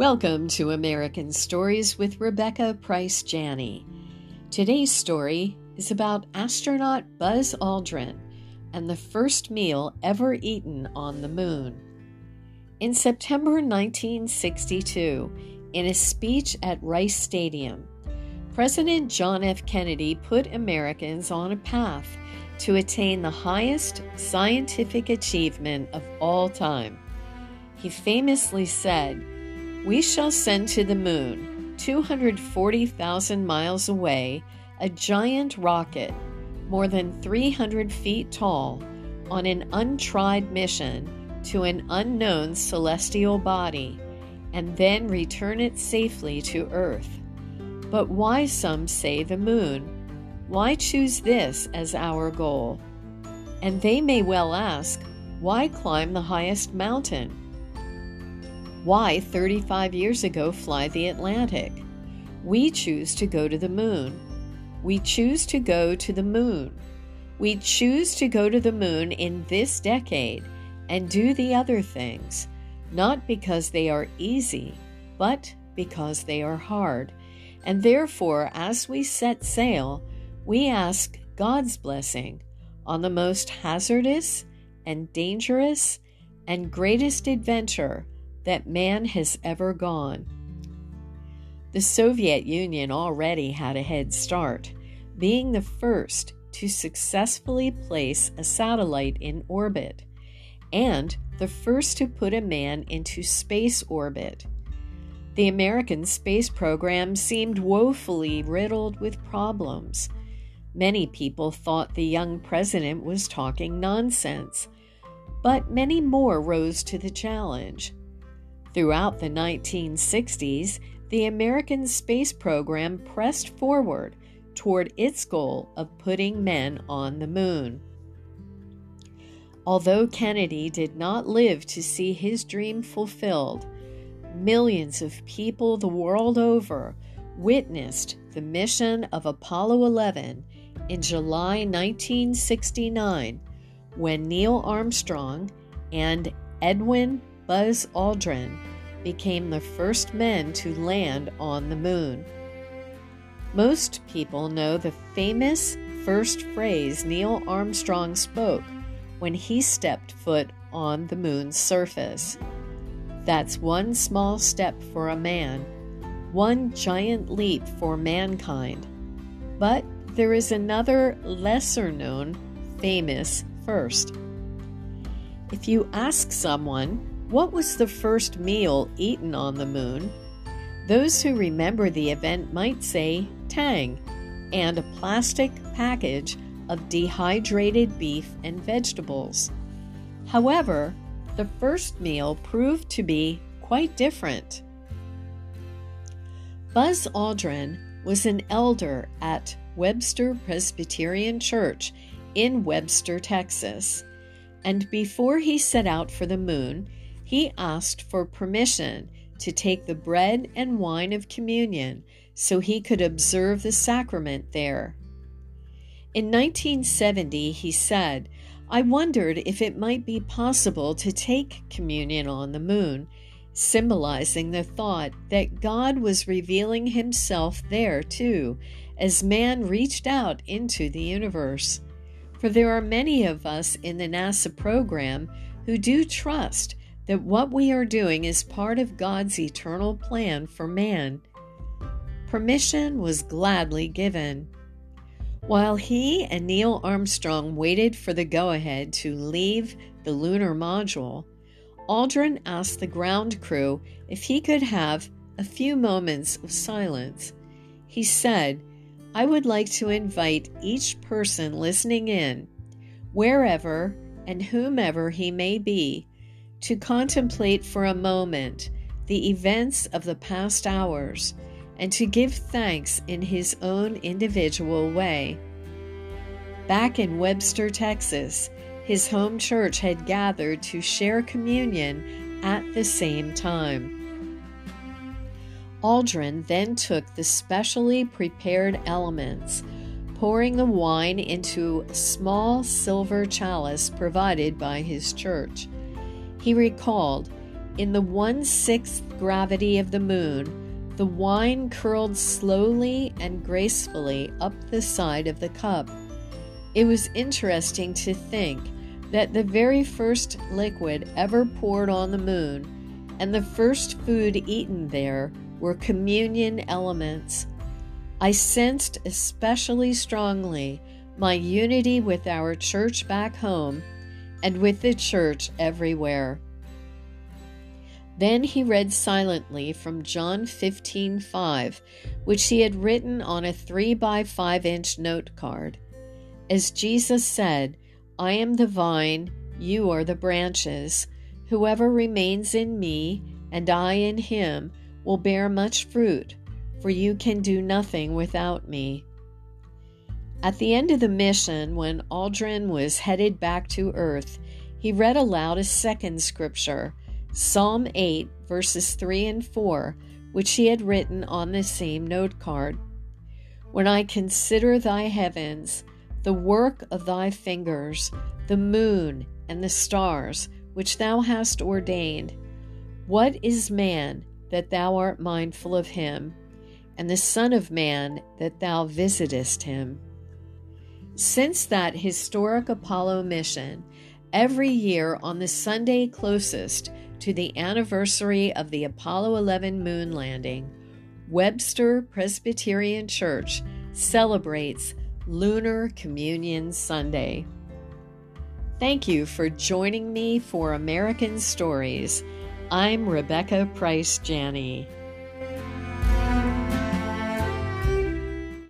Welcome to American Stories with Rebecca Price Janney. Today's story is about astronaut Buzz Aldrin and the first meal ever eaten on the moon. In September 1962, in a speech at Rice Stadium, President John F. Kennedy put Americans on a path to attain the highest scientific achievement of all time. He famously said, we shall send to the moon, 240,000 miles away, a giant rocket, more than 300 feet tall, on an untried mission to an unknown celestial body, and then return it safely to Earth. But why, some say, the moon? Why choose this as our goal? And they may well ask, why climb the highest mountain? Why 35 years ago fly the Atlantic? We choose to go to the moon. We choose to go to the moon. We choose to go to the moon in this decade and do the other things, not because they are easy, but because they are hard. And therefore, as we set sail, we ask God's blessing on the most hazardous and dangerous and greatest adventure that man has ever gone. The Soviet Union already had a head start, being the first to successfully place a satellite in orbit and the first to put a man into space orbit. The American space program seemed woefully riddled with problems. Many people thought the young president was talking nonsense, but many more rose to the challenge. Throughout the 1960s, the American space program pressed forward toward its goal of putting men on the moon. Although Kennedy did not live to see his dream fulfilled, millions of people the world over witnessed the mission of Apollo 11 in July 1969 when Neil Armstrong and Edwin Buzz Aldrin became the first men to land on the moon. Most people know the famous first phrase Neil Armstrong spoke when he stepped foot on the moon's surface. That's one small step for a man, one giant leap for mankind. But there is another lesser known famous first. If you ask someone what was the first meal eaten on the moon? Those who remember the event might say tang and a plastic package of dehydrated beef and vegetables. However, the first meal proved to be quite different. Buzz Aldrin was an elder at Webster Presbyterian Church in Webster, Texas, and before he set out for the moon, he asked for permission to take the bread and wine of communion so he could observe the sacrament there. In 1970, he said, I wondered if it might be possible to take communion on the moon, symbolizing the thought that God was revealing himself there too, as man reached out into the universe. For there are many of us in the NASA program who do trust that what we are doing is part of God's eternal plan for man. Permission was gladly given. While he and Neil Armstrong waited for the go ahead to leave the lunar module, Aldrin asked the ground crew if he could have a few moments of silence. He said, I would like to invite each person listening in, wherever and whomever he may be, to contemplate for a moment the events of the past hours and to give thanks in his own individual way. Back in Webster, Texas, his home church had gathered to share communion at the same time. Aldrin then took the specially prepared elements, pouring the wine into a small silver chalice provided by his church. He recalled, in the one sixth gravity of the moon, the wine curled slowly and gracefully up the side of the cup. It was interesting to think that the very first liquid ever poured on the moon and the first food eaten there were communion elements. I sensed especially strongly my unity with our church back home and with the church everywhere. Then he read silently from John 15:5, which he had written on a 3 by 5 inch note card. As Jesus said, I am the vine, you are the branches. Whoever remains in me, and I in him, will bear much fruit, for you can do nothing without me. At the end of the mission, when Aldrin was headed back to earth, he read aloud a second scripture, Psalm 8, verses 3 and 4, which he had written on the same note card. When I consider thy heavens, the work of thy fingers, the moon and the stars, which thou hast ordained, what is man that thou art mindful of him, and the Son of Man that thou visitest him? Since that historic Apollo mission, every year on the Sunday closest to the anniversary of the Apollo 11 moon landing, Webster Presbyterian Church celebrates Lunar Communion Sunday. Thank you for joining me for American Stories. I'm Rebecca Price Janney.